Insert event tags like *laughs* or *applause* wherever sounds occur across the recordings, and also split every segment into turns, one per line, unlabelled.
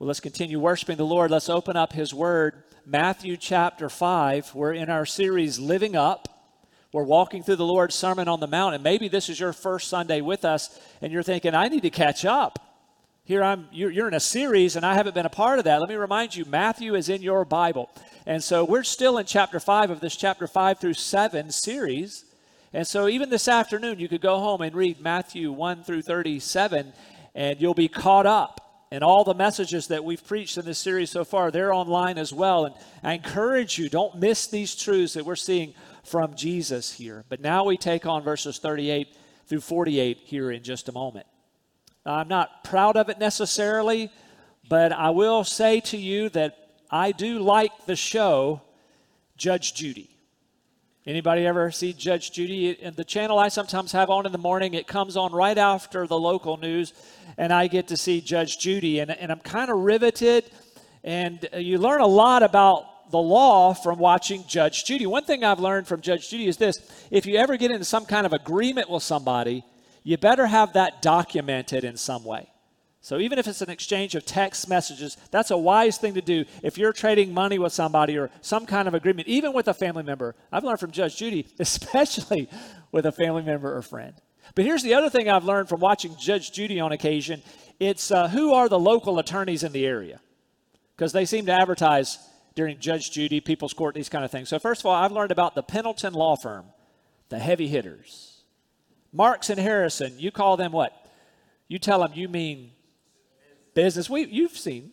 Well, let's continue worshiping the Lord. Let's open up His Word. Matthew chapter 5. We're in our series, Living Up. We're walking through the Lord's Sermon on the Mount, and maybe this is your first Sunday with us, and you're thinking, I need to catch up. Here I'm, you're, you're in a series, and I haven't been a part of that. Let me remind you, Matthew is in your Bible. And so we're still in chapter 5 of this chapter 5 through 7 series. And so even this afternoon, you could go home and read Matthew 1 through 37, and you'll be caught up. And all the messages that we've preached in this series so far, they're online as well. And I encourage you, don't miss these truths that we're seeing from Jesus here. But now we take on verses 38 through 48 here in just a moment. I'm not proud of it necessarily, but I will say to you that I do like the show Judge Judy. Anybody ever see Judge Judy? And the channel I sometimes have on in the morning, it comes on right after the local news, and I get to see Judge Judy, and, and I'm kind of riveted. And uh, you learn a lot about the law from watching Judge Judy. One thing I've learned from Judge Judy is this if you ever get into some kind of agreement with somebody, you better have that documented in some way. So even if it's an exchange of text messages, that's a wise thing to do if you're trading money with somebody or some kind of agreement, even with a family member. I've learned from Judge Judy, *laughs* especially with a family member or friend. But here's the other thing I've learned from watching Judge Judy on occasion it's uh, who are the local attorneys in the area? Because they seem to advertise during Judge Judy, People's Court, these kind of things. So, first of all, I've learned about the Pendleton Law Firm, the heavy hitters. Marks and Harrison, you call them what? You tell them you mean business. We, you've seen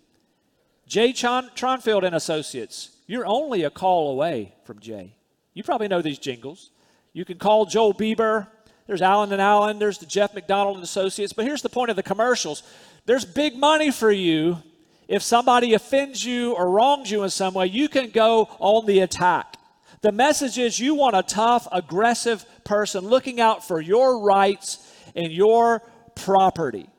Jay Tron, Tronfeld and Associates. You're only a call away from Jay. You probably know these jingles. You can call Joel Bieber. There's Allen and Allen. There's the Jeff McDonald and Associates. But here's the point of the commercials. There's big money for you. If somebody offends you or wrongs you in some way, you can go on the attack. The message is you want a tough, aggressive person looking out for your rights and your property.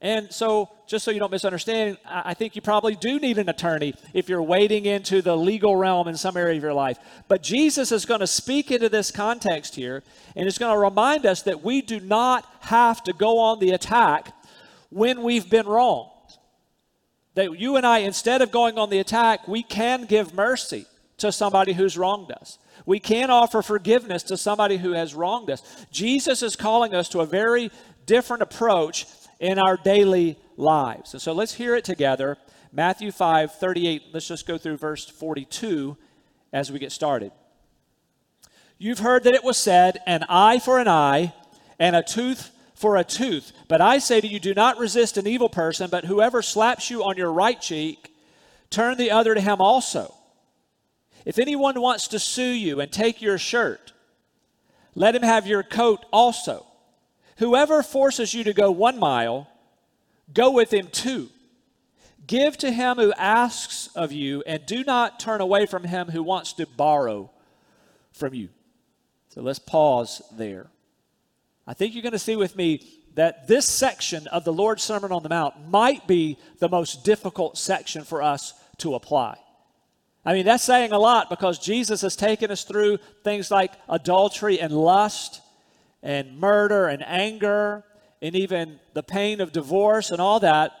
And so, just so you don't misunderstand, I think you probably do need an attorney if you're wading into the legal realm in some area of your life. But Jesus is going to speak into this context here, and it's going to remind us that we do not have to go on the attack when we've been wronged. That you and I, instead of going on the attack, we can give mercy to somebody who's wronged us. We can offer forgiveness to somebody who has wronged us. Jesus is calling us to a very different approach in our daily lives. And so let's hear it together. Matthew 5 38. Let's just go through verse 42 as we get started. You've heard that it was said, an eye for an eye and a tooth for a tooth. But I say to you, do not resist an evil person, but whoever slaps you on your right cheek, turn the other to him also. If anyone wants to sue you and take your shirt, let him have your coat also. Whoever forces you to go one mile, go with him two. Give to him who asks of you, and do not turn away from him who wants to borrow from you. So let's pause there. I think you're going to see with me that this section of the Lord's Sermon on the Mount might be the most difficult section for us to apply. I mean, that's saying a lot because Jesus has taken us through things like adultery and lust and murder and anger and even the pain of divorce and all that.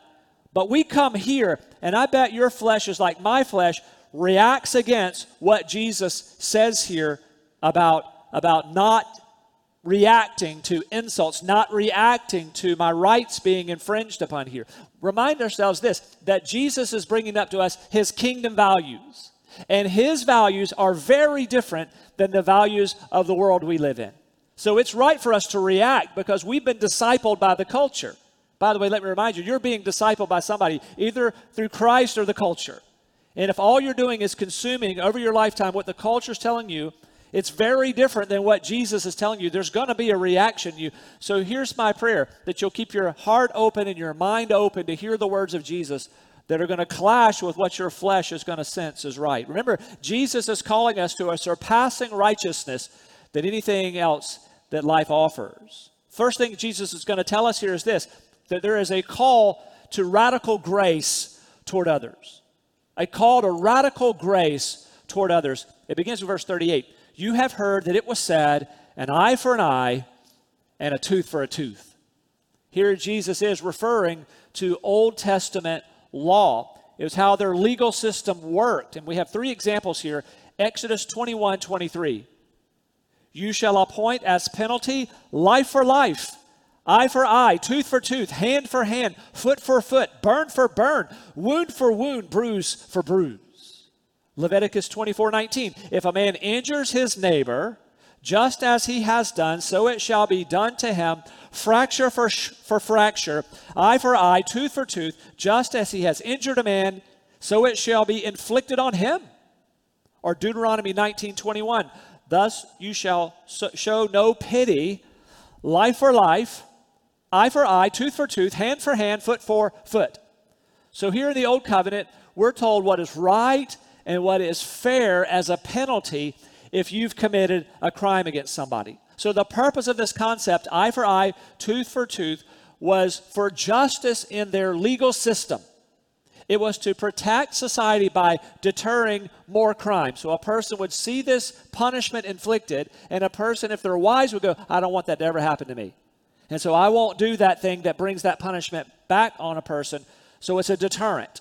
But we come here, and I bet your flesh is like my flesh, reacts against what Jesus says here about, about not reacting to insults, not reacting to my rights being infringed upon here. Remind ourselves this that Jesus is bringing up to us his kingdom values. And his values are very different than the values of the world we live in. So it's right for us to react because we've been discipled by the culture. By the way, let me remind you, you're being discipled by somebody, either through Christ or the culture. And if all you're doing is consuming over your lifetime what the culture is telling you, it's very different than what Jesus is telling you. There's going to be a reaction you. So here's my prayer that you'll keep your heart open and your mind open to hear the words of Jesus that are going to clash with what your flesh is going to sense is right. Remember, Jesus is calling us to a surpassing righteousness than anything else that life offers. First thing Jesus is going to tell us here is this that there is a call to radical grace toward others. A call to radical grace toward others. It begins with verse 38. You have heard that it was said, an eye for an eye and a tooth for a tooth. Here Jesus is referring to Old Testament law. It was how their legal system worked. And we have three examples here Exodus 21 23. You shall appoint as penalty life for life, eye for eye, tooth for tooth, hand for hand, foot for foot, burn for burn, wound for wound, bruise for bruise. Leviticus 24 19. If a man injures his neighbor, just as he has done, so it shall be done to him, fracture for, sh- for fracture, eye for eye, tooth for tooth, just as he has injured a man, so it shall be inflicted on him. Or Deuteronomy 19 21. Thus you shall so- show no pity, life for life, eye for eye, tooth for tooth, hand for hand, foot for foot. So here in the Old Covenant, we're told what is right and what is fair as a penalty if you've committed a crime against somebody. So, the purpose of this concept, eye for eye, tooth for tooth, was for justice in their legal system. It was to protect society by deterring more crime. So a person would see this punishment inflicted, and a person, if they're wise, would go, I don't want that to ever happen to me. And so I won't do that thing that brings that punishment back on a person. So it's a deterrent.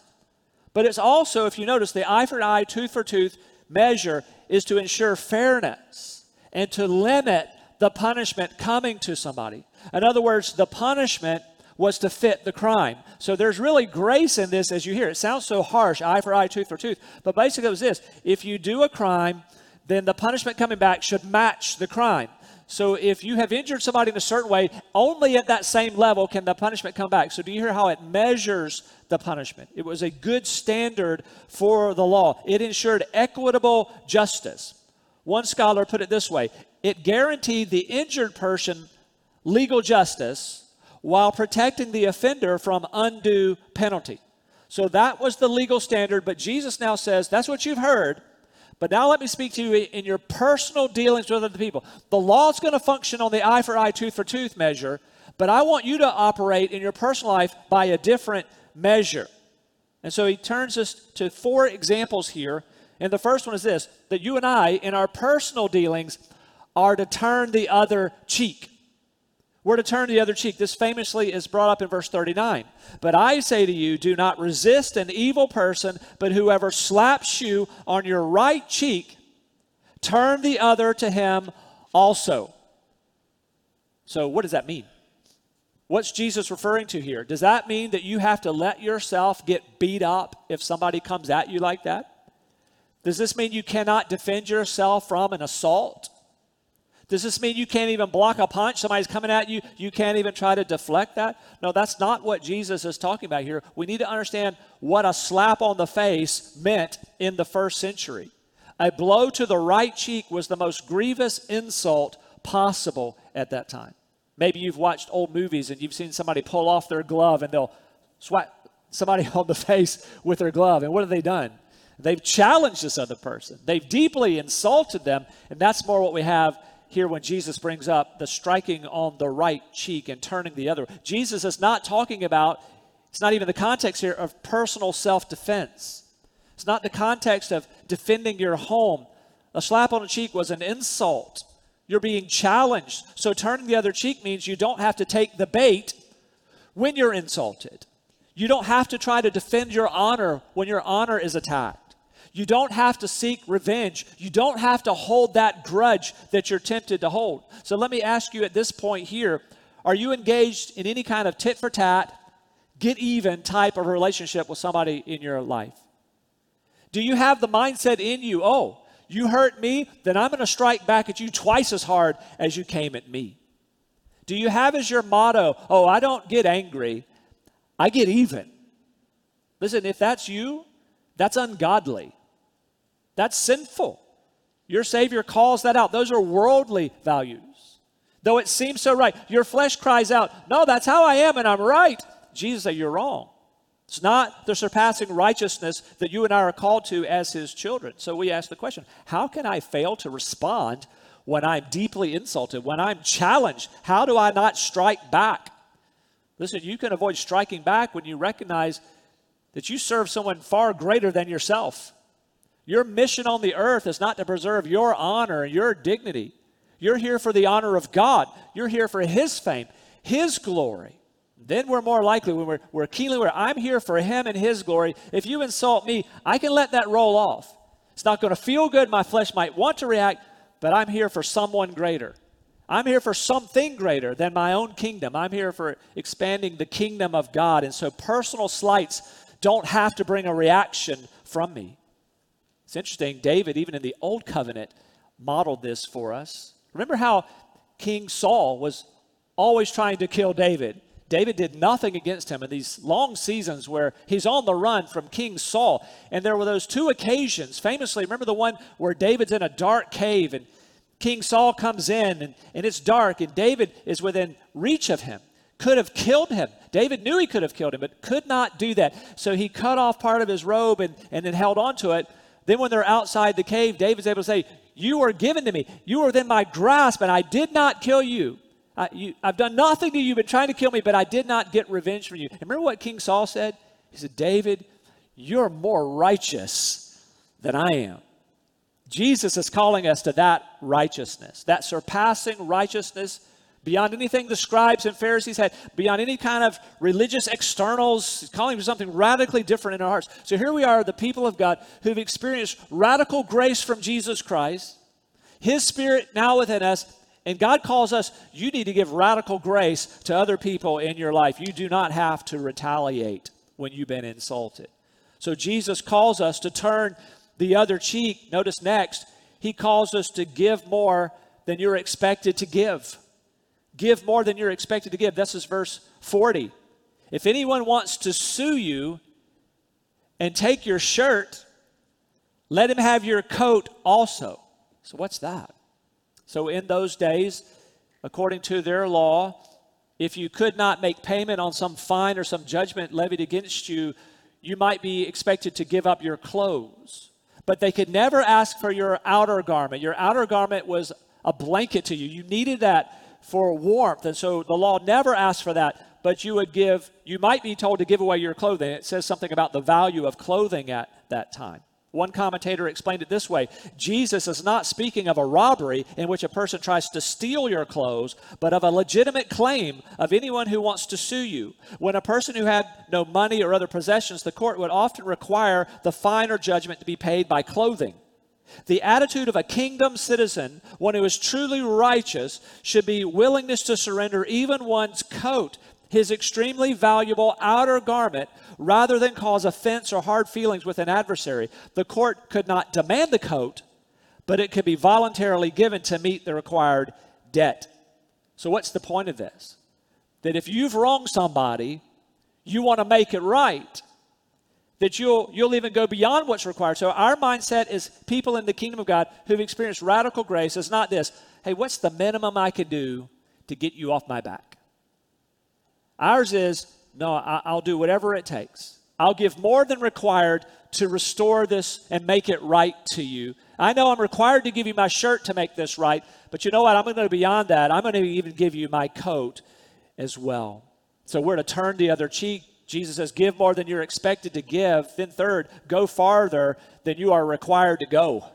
But it's also, if you notice, the eye for eye, tooth for tooth measure is to ensure fairness and to limit the punishment coming to somebody. In other words, the punishment was to fit the crime. So there's really grace in this as you hear. It sounds so harsh, eye for eye, tooth for tooth. But basically it was this if you do a crime, then the punishment coming back should match the crime. So if you have injured somebody in a certain way, only at that same level can the punishment come back. So do you hear how it measures the punishment? It was a good standard for the law. It ensured equitable justice. One scholar put it this way it guaranteed the injured person legal justice while protecting the offender from undue penalty. So that was the legal standard, but Jesus now says, That's what you've heard. But now let me speak to you in your personal dealings with other people. The law is going to function on the eye for eye, tooth for tooth measure, but I want you to operate in your personal life by a different measure. And so he turns us to four examples here. And the first one is this that you and I, in our personal dealings, are to turn the other cheek. We're to turn the other cheek. This famously is brought up in verse 39. But I say to you, do not resist an evil person, but whoever slaps you on your right cheek, turn the other to him also. So, what does that mean? What's Jesus referring to here? Does that mean that you have to let yourself get beat up if somebody comes at you like that? Does this mean you cannot defend yourself from an assault? Does this mean you can't even block a punch? Somebody's coming at you, you can't even try to deflect that? No, that's not what Jesus is talking about here. We need to understand what a slap on the face meant in the first century. A blow to the right cheek was the most grievous insult possible at that time. Maybe you've watched old movies and you've seen somebody pull off their glove and they'll swat somebody *laughs* on the face with their glove. And what have they done? They've challenged this other person. They've deeply insulted them, and that's more what we have here when Jesus brings up the striking on the right cheek and turning the other. Jesus is not talking about, it's not even the context here of personal self defense. It's not the context of defending your home. A slap on the cheek was an insult. You're being challenged. So turning the other cheek means you don't have to take the bait when you're insulted. You don't have to try to defend your honor when your honor is attacked. You don't have to seek revenge. You don't have to hold that grudge that you're tempted to hold. So let me ask you at this point here are you engaged in any kind of tit for tat, get even type of relationship with somebody in your life? Do you have the mindset in you, oh, you hurt me, then I'm going to strike back at you twice as hard as you came at me? Do you have as your motto, oh, I don't get angry, I get even? Listen, if that's you, that's ungodly. That's sinful. Your Savior calls that out. Those are worldly values. Though it seems so right, your flesh cries out, No, that's how I am, and I'm right. Jesus said, You're wrong. It's not the surpassing righteousness that you and I are called to as His children. So we ask the question How can I fail to respond when I'm deeply insulted, when I'm challenged? How do I not strike back? Listen, you can avoid striking back when you recognize that you serve someone far greater than yourself. Your mission on the earth is not to preserve your honor and your dignity. You're here for the honor of God. You're here for His fame, His glory. then we're more likely when we're, we're keenly aware, I'm here for him and his glory. If you insult me, I can let that roll off. It's not going to feel good. My flesh might want to react, but I'm here for someone greater. I'm here for something greater than my own kingdom. I'm here for expanding the kingdom of God. And so personal slights don't have to bring a reaction from me. It's interesting, David, even in the Old Covenant, modeled this for us. Remember how King Saul was always trying to kill David? David did nothing against him in these long seasons where he's on the run from King Saul. And there were those two occasions, famously, remember the one where David's in a dark cave and King Saul comes in and, and it's dark, and David is within reach of him. Could have killed him. David knew he could have killed him, but could not do that. So he cut off part of his robe and, and then held onto it. Then, when they're outside the cave, David's able to say, You were given to me. You were within my grasp, and I did not kill you. I, have done nothing to you. You've been trying to kill me, but I did not get revenge from you. And remember what King Saul said? He said, David, you're more righteous than I am. Jesus is calling us to that righteousness, that surpassing righteousness beyond anything the scribes and Pharisees had, beyond any kind of religious externals. He's calling for something radically different in our hearts. So here we are, the people of God, who've experienced radical grace from Jesus Christ, His Spirit now within us. And God calls us, you need to give radical grace to other people in your life. You do not have to retaliate when you've been insulted. So Jesus calls us to turn the other cheek. Notice next, he calls us to give more than you're expected to give. Give more than you're expected to give. This is verse 40. If anyone wants to sue you and take your shirt, let him have your coat also. So, what's that? So, in those days, according to their law, if you could not make payment on some fine or some judgment levied against you, you might be expected to give up your clothes but they could never ask for your outer garment. Your outer garment was a blanket to you. You needed that for warmth. And so the law never asked for that, but you would give, you might be told to give away your clothing. It says something about the value of clothing at that time. One commentator explained it this way Jesus is not speaking of a robbery in which a person tries to steal your clothes, but of a legitimate claim of anyone who wants to sue you. When a person who had no money or other possessions, the court would often require the fine or judgment to be paid by clothing. The attitude of a kingdom citizen, one who is truly righteous, should be willingness to surrender even one's coat his extremely valuable outer garment rather than cause offense or hard feelings with an adversary. The court could not demand the coat, but it could be voluntarily given to meet the required debt. So, what's the point of this? That if you've wronged somebody, you want to make it right. That you'll, you'll even go beyond what's required. So, our mindset is people in the kingdom of God who've experienced radical grace is not this hey, what's the minimum I can do to get you off my back? Ours is, no, I'll do whatever it takes. I'll give more than required to restore this and make it right to you. I know I'm required to give you my shirt to make this right, but you know what? I'm going to go beyond that. I'm going to even give you my coat as well. So we're to turn the other cheek. Jesus says, Give more than you're expected to give. Then, third, go farther than you are required to go.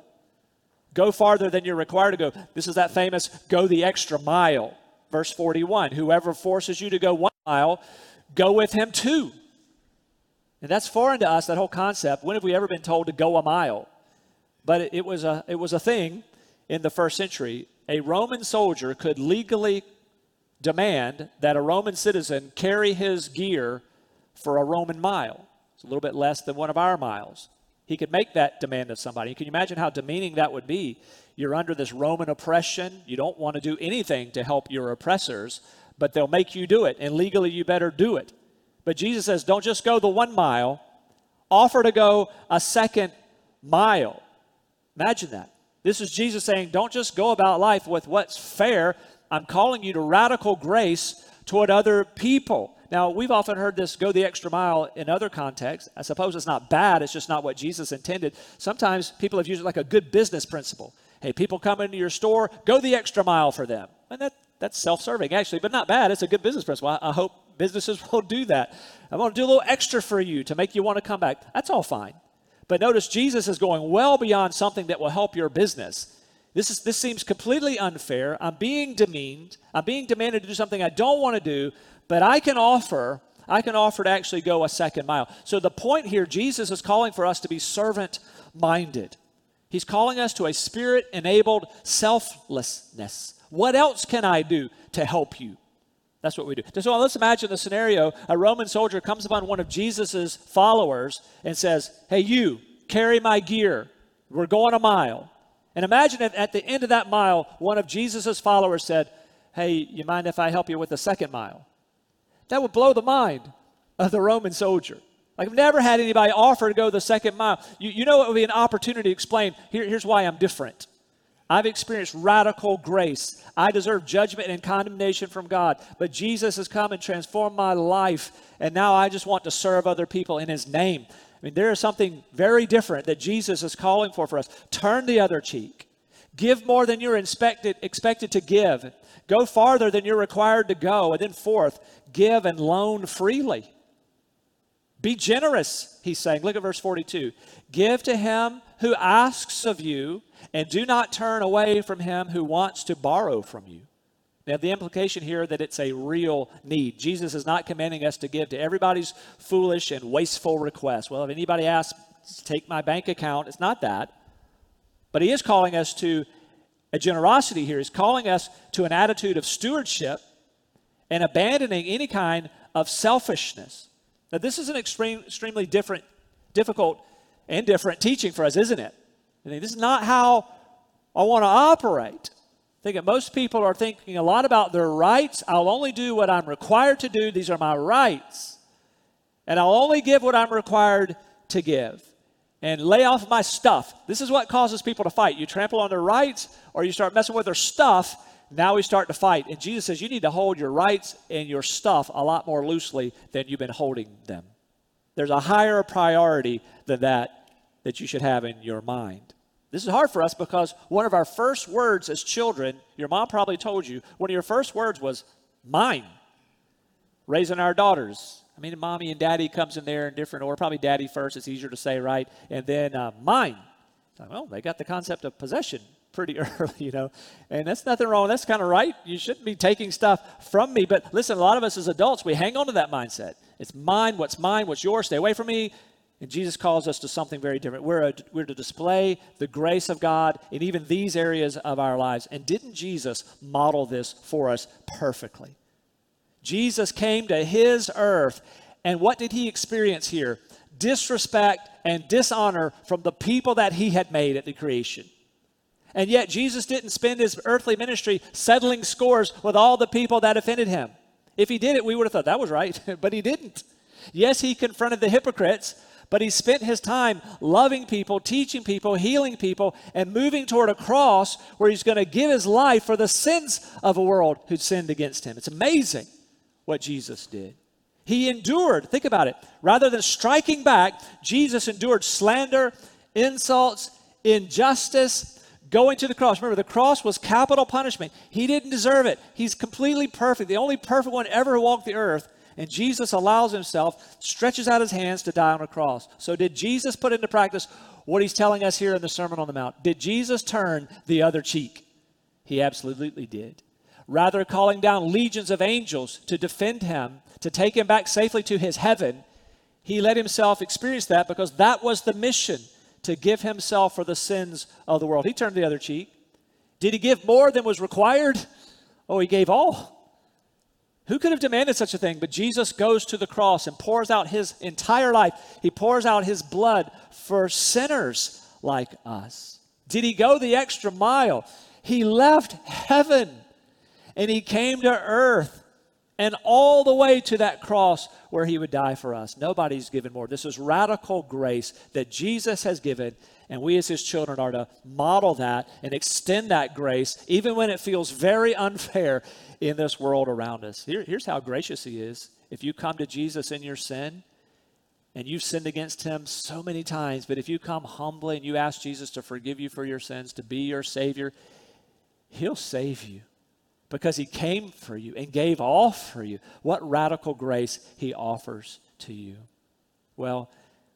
Go farther than you're required to go. This is that famous go the extra mile. Verse 41 Whoever forces you to go one mile, go with him two. And that's foreign to us, that whole concept. When have we ever been told to go a mile? But it, it, was, a, it was a thing in the first century. A Roman soldier could legally demand that a Roman citizen carry his gear for a Roman mile. It's a little bit less than one of our miles. He could make that demand of somebody. Can you imagine how demeaning that would be? You're under this Roman oppression. You don't want to do anything to help your oppressors, but they'll make you do it. And legally, you better do it. But Jesus says, don't just go the one mile, offer to go a second mile. Imagine that. This is Jesus saying, don't just go about life with what's fair. I'm calling you to radical grace toward other people. Now, we've often heard this go the extra mile in other contexts. I suppose it's not bad, it's just not what Jesus intended. Sometimes people have used it like a good business principle. Hey, people come into your store, go the extra mile for them. And that, that's self serving, actually, but not bad. It's a good business principle. I, I hope businesses *laughs* will do that. I'm going to do a little extra for you to make you want to come back. That's all fine. But notice Jesus is going well beyond something that will help your business. This, is, this seems completely unfair. I'm being demeaned. I'm being demanded to do something I don't want to do, but I can offer I can offer to actually go a second mile. So the point here Jesus is calling for us to be servant minded. He's calling us to a spirit enabled selflessness. What else can I do to help you? That's what we do. So let's imagine the scenario a Roman soldier comes upon one of Jesus' followers and says, Hey, you, carry my gear. We're going a mile. And imagine if at the end of that mile, one of Jesus' followers said, Hey, you mind if I help you with the second mile? That would blow the mind of the Roman soldier. Like, I've never had anybody offer to go the second mile. You, you know, it would be an opportunity to explain here, here's why I'm different. I've experienced radical grace. I deserve judgment and condemnation from God. But Jesus has come and transformed my life, and now I just want to serve other people in His name. I mean, there is something very different that Jesus is calling for for us. Turn the other cheek. Give more than you're expected, expected to give. Go farther than you're required to go. And then, fourth, give and loan freely. Be generous, he's saying. Look at verse 42. Give to him who asks of you, and do not turn away from him who wants to borrow from you. Now, the implication here that it's a real need. Jesus is not commanding us to give to everybody's foolish and wasteful request. Well, if anybody asks, take my bank account, it's not that. But he is calling us to a generosity here. He's calling us to an attitude of stewardship and abandoning any kind of selfishness. Now, this is an extreme, extremely different, difficult and different teaching for us, isn't it? I mean, this is not how I want to operate. I think that most people are thinking a lot about their rights. I'll only do what I'm required to do. These are my rights. And I'll only give what I'm required to give and lay off my stuff. This is what causes people to fight. You trample on their rights or you start messing with their stuff. Now we start to fight. And Jesus says you need to hold your rights and your stuff a lot more loosely than you've been holding them. There's a higher priority than that that you should have in your mind. This is hard for us because one of our first words as children, your mom probably told you, one of your first words was mine. Raising our daughters, I mean, mommy and daddy comes in there in different order. Probably daddy first. It's easier to say, right? And then uh, mine. well, they got the concept of possession pretty *laughs* early, you know. And that's nothing wrong. That's kind of right. You shouldn't be taking stuff from me. But listen, a lot of us as adults, we hang on to that mindset. It's mine. What's mine? What's yours? Stay away from me. And Jesus calls us to something very different. We're, a, we're to display the grace of God in even these areas of our lives. And didn't Jesus model this for us perfectly? Jesus came to his earth, and what did he experience here? Disrespect and dishonor from the people that he had made at the creation. And yet, Jesus didn't spend his earthly ministry settling scores with all the people that offended him. If he did it, we would have thought that was right, *laughs* but he didn't. Yes, he confronted the hypocrites, but he spent his time loving people, teaching people, healing people, and moving toward a cross where he's going to give his life for the sins of a world who'd sinned against him. It's amazing what Jesus did. He endured, think about it. Rather than striking back, Jesus endured slander, insults, injustice, going to the cross. Remember, the cross was capital punishment. He didn't deserve it. He's completely perfect, the only perfect one ever who walked the earth. And Jesus allows himself, stretches out his hands to die on a cross. So, did Jesus put into practice what he's telling us here in the Sermon on the Mount? Did Jesus turn the other cheek? He absolutely did rather calling down legions of angels to defend him, to take him back safely to his heaven, he let himself experience that because that was the mission to give himself for the sins of the world. He turned the other cheek. Did he give more than was required? Oh, he gave all. Who could have demanded such a thing? But Jesus goes to the cross and pours out his entire life. He pours out his blood for sinners like us. Did he go the extra mile? He left heaven and he came to earth and all the way to that cross where he would die for us. Nobody's given more. This is radical grace that Jesus has given, and we as his children are to model that and extend that grace, even when it feels very unfair in this world around us. Here, here's how gracious he is. If you come to Jesus in your sin, and you've sinned against him so many times, but if you come humbly and you ask Jesus to forgive you for your sins, to be your Savior, he'll save you because he came for you and gave all for you. What radical grace he offers to you. Well,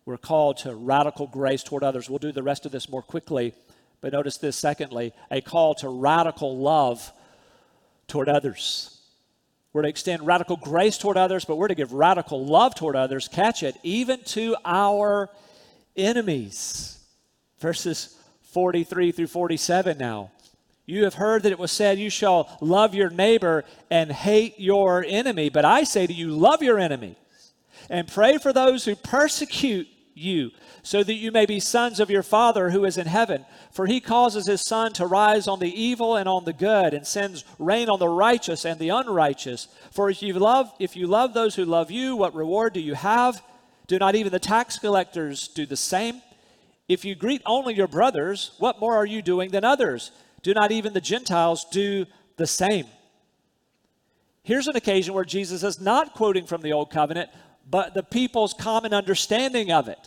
we're called to radical grace toward others. We'll do the rest of this more quickly, but notice this secondly a call to radical love toward others. We're to extend radical grace toward others, but we're to give radical love toward others. Catch it, even to our enemies. Verses 43 through 47 now. You have heard that it was said, You shall love your neighbor and hate your enemy. But I say to you, love your enemies and pray for those who persecute you, so that you may be sons of your Father who is in heaven. For he causes his sun to rise on the evil and on the good, and sends rain on the righteous and the unrighteous. For if you love, if you love those who love you, what reward do you have? Do not even the tax collectors do the same? If you greet only your brothers, what more are you doing than others? Do not even the Gentiles do the same? Here's an occasion where Jesus is not quoting from the Old Covenant, but the people's common understanding of it.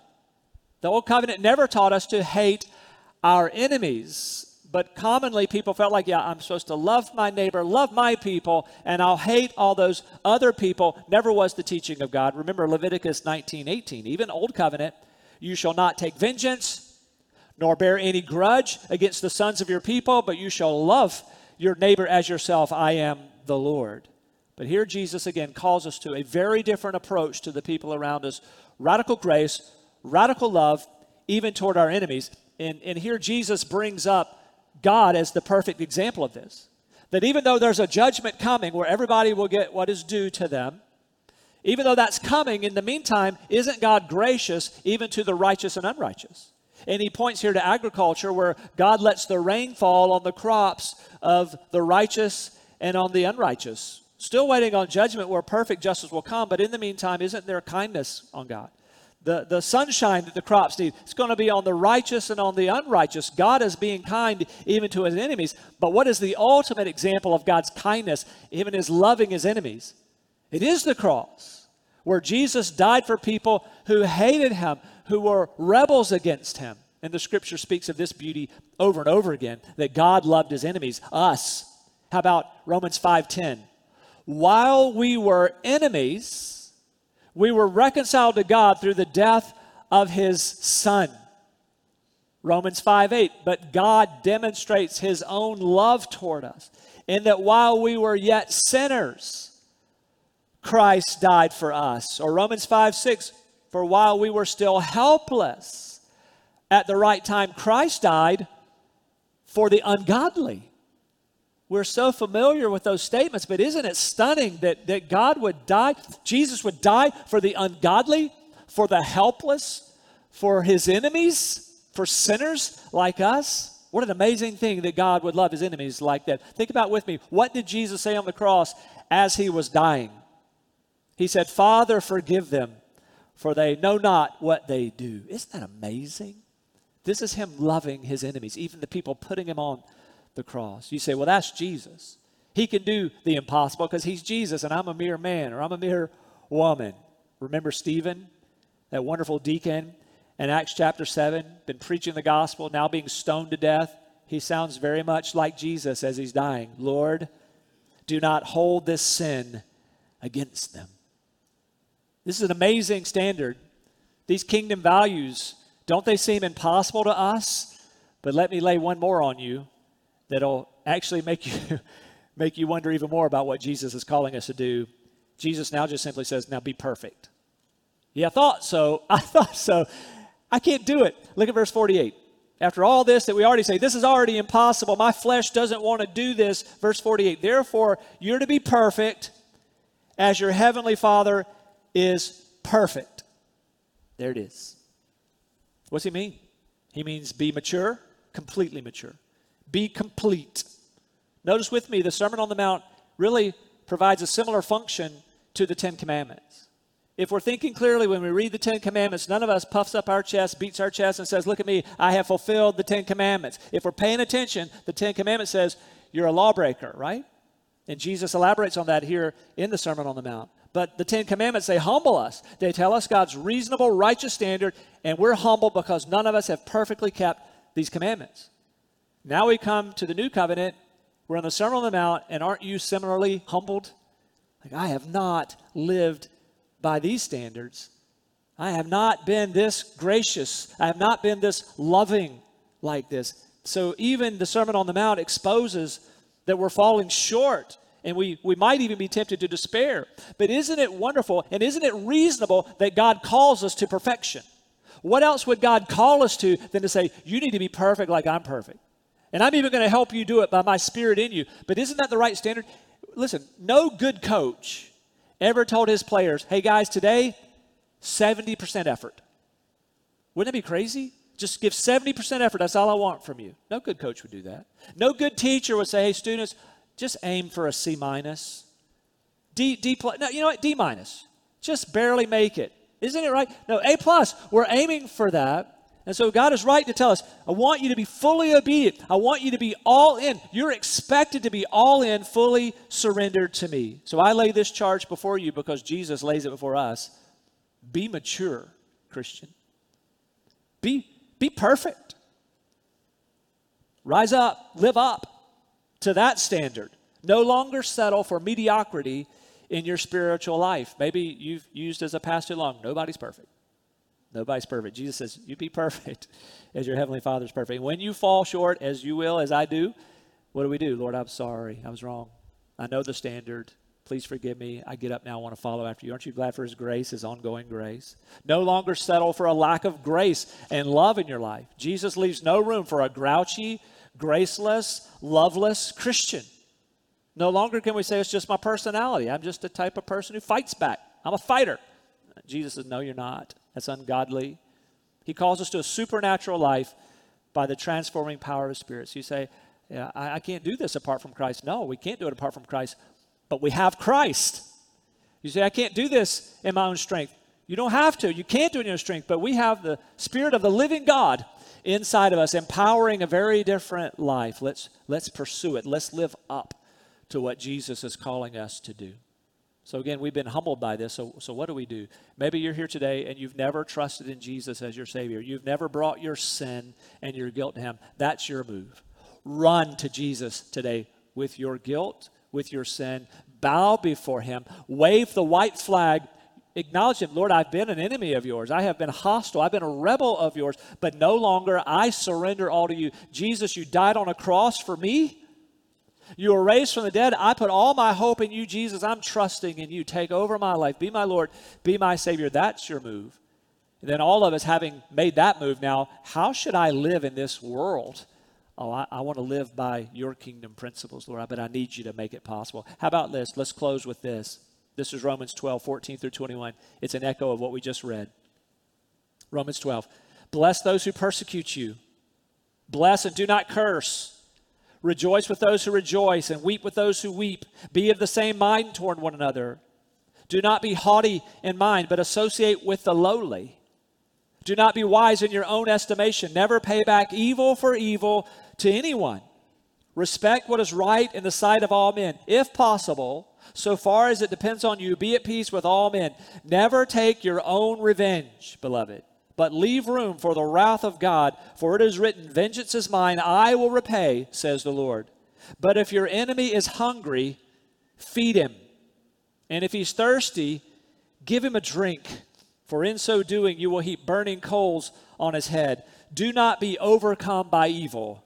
The Old Covenant never taught us to hate our enemies, but commonly people felt like, yeah, I'm supposed to love my neighbor, love my people, and I'll hate all those other people. Never was the teaching of God. Remember Leviticus 19 18. Even Old Covenant, you shall not take vengeance, nor bear any grudge against the sons of your people, but you shall love your neighbor as yourself. I am the Lord. But here Jesus again calls us to a very different approach to the people around us radical grace, radical love, even toward our enemies. And, and here Jesus brings up God as the perfect example of this. That even though there's a judgment coming where everybody will get what is due to them, even though that's coming, in the meantime, isn't God gracious even to the righteous and unrighteous? And he points here to agriculture where God lets the rain fall on the crops of the righteous and on the unrighteous. Still waiting on judgment where perfect justice will come, but in the meantime, isn't there kindness on God? The, the sunshine that the crops need, it's going to be on the righteous and on the unrighteous. God is being kind even to his enemies. But what is the ultimate example of God's kindness, even his loving his enemies? It is the cross, where Jesus died for people who hated him, who were rebels against him. And the scripture speaks of this beauty over and over again that God loved his enemies, us. How about Romans 5:10? while we were enemies, we were reconciled to God through the death of his son. Romans 5:8, But God demonstrates his own love toward us in that while we were yet sinners, Christ died for us. Or Romans 5 6. For while we were still helpless, at the right time, Christ died for the ungodly. We're so familiar with those statements, but isn't it stunning that, that God would die, Jesus would die for the ungodly, for the helpless, for his enemies, for sinners like us? What an amazing thing that God would love his enemies like that. Think about with me. What did Jesus say on the cross as he was dying? He said, Father, forgive them, for they know not what they do. Isn't that amazing? This is him loving his enemies, even the people putting him on the cross. You say, well, that's Jesus. He can do the impossible because he's Jesus and I'm a mere man or I'm a mere woman. Remember Stephen, that wonderful deacon in Acts chapter 7, been preaching the gospel, now being stoned to death. He sounds very much like Jesus as he's dying. Lord, do not hold this sin against them. This is an amazing standard. These kingdom values, don't they seem impossible to us? But let me lay one more on you that'll actually make you *laughs* make you wonder even more about what Jesus is calling us to do. Jesus now just simply says, "Now be perfect." Yeah, I thought so. *laughs* I thought so. I can't do it. Look at verse 48. After all this that we already say, this is already impossible. My flesh doesn't want to do this. Verse 48. Therefore, you're to be perfect as your heavenly Father is perfect. There it is. What's he mean? He means be mature, completely mature be complete. Notice with me, the Sermon on the Mount really provides a similar function to the Ten Commandments. If we're thinking clearly when we read the Ten Commandments, none of us puffs up our chest, beats our chest, and says, Look at me, I have fulfilled the Ten Commandments. If we're paying attention, the Ten Commandments says, You're a lawbreaker, right? And Jesus elaborates on that here in the Sermon on the Mount. But the Ten Commandments, they humble us. They tell us God's reasonable, righteous standard, and we're humble because none of us have perfectly kept these commandments. Now we come to the new covenant. We're on the Sermon on the Mount, and aren't you similarly humbled? Like, I have not lived by these standards. I have not been this gracious. I have not been this loving like this. So even the Sermon on the Mount exposes that we're falling short and we, we might even be tempted to despair. But isn't it wonderful and isn't it reasonable that God calls us to perfection? What else would God call us to than to say, You need to be perfect like I'm perfect? And I'm even going to help you do it by my spirit in you. But isn't that the right standard? Listen, no good coach ever told his players, Hey guys, today, 70% effort. Wouldn't that be crazy? Just give 70% effort. That's all I want from you. No good coach would do that. No good teacher would say, hey, students, just aim for a C minus. D, D plus. No, you know what? D minus. Just barely make it. Isn't it right? No, A plus. We're aiming for that. And so God is right to tell us, I want you to be fully obedient. I want you to be all in. You're expected to be all in, fully surrendered to me. So I lay this charge before you because Jesus lays it before us. Be mature, Christian. Be be perfect. Rise up, live up to that standard. No longer settle for mediocrity in your spiritual life. Maybe you've used as a pastor long, nobody's perfect. Nobody's perfect. Jesus says, You be perfect *laughs* as your heavenly Father's perfect. When you fall short, as you will, as I do, what do we do? Lord, I'm sorry. I was wrong. I know the standard. Please forgive me. I get up now. I want to follow after you. Aren't you glad for His grace, His ongoing grace? No longer settle for a lack of grace and love in your life. Jesus leaves no room for a grouchy, graceless, loveless Christian. No longer can we say it's just my personality. I'm just the type of person who fights back. I'm a fighter. Jesus says, No, you're not. That's ungodly. He calls us to a supernatural life by the transforming power of His Spirit. So you say, yeah, I, I can't do this apart from Christ. No, we can't do it apart from Christ but we have Christ. You say, I can't do this in my own strength. You don't have to. You can't do it in your strength, but we have the Spirit of the living God inside of us, empowering a very different life. Let's, let's pursue it. Let's live up to what Jesus is calling us to do. So, again, we've been humbled by this. So, so, what do we do? Maybe you're here today and you've never trusted in Jesus as your Savior. You've never brought your sin and your guilt to Him. That's your move. Run to Jesus today with your guilt with your sin, bow before Him, wave the white flag, acknowledge Him, Lord, I've been an enemy of yours. I have been hostile. I've been a rebel of yours, but no longer I surrender all to you. Jesus, you died on a cross for me. You were raised from the dead. I put all my hope in you, Jesus. I'm trusting in you. Take over my life. Be my Lord. Be my Savior. That's your move. And then, all of us having made that move now, how should I live in this world? Oh, I, I want to live by your kingdom principles, Lord, but I need you to make it possible. How about this? Let's close with this. This is Romans 12, 14 through 21. It's an echo of what we just read. Romans 12. Bless those who persecute you. Bless and do not curse. Rejoice with those who rejoice and weep with those who weep. Be of the same mind toward one another. Do not be haughty in mind, but associate with the lowly. Do not be wise in your own estimation. Never pay back evil for evil to anyone. Respect what is right in the sight of all men. If possible, so far as it depends on you, be at peace with all men. Never take your own revenge, beloved, but leave room for the wrath of God, for it is written, Vengeance is mine, I will repay, says the Lord. But if your enemy is hungry, feed him. And if he's thirsty, give him a drink for in so doing you will heap burning coals on his head. Do not be overcome by evil,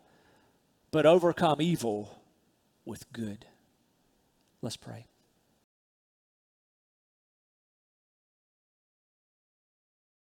but overcome evil with good. Let's pray.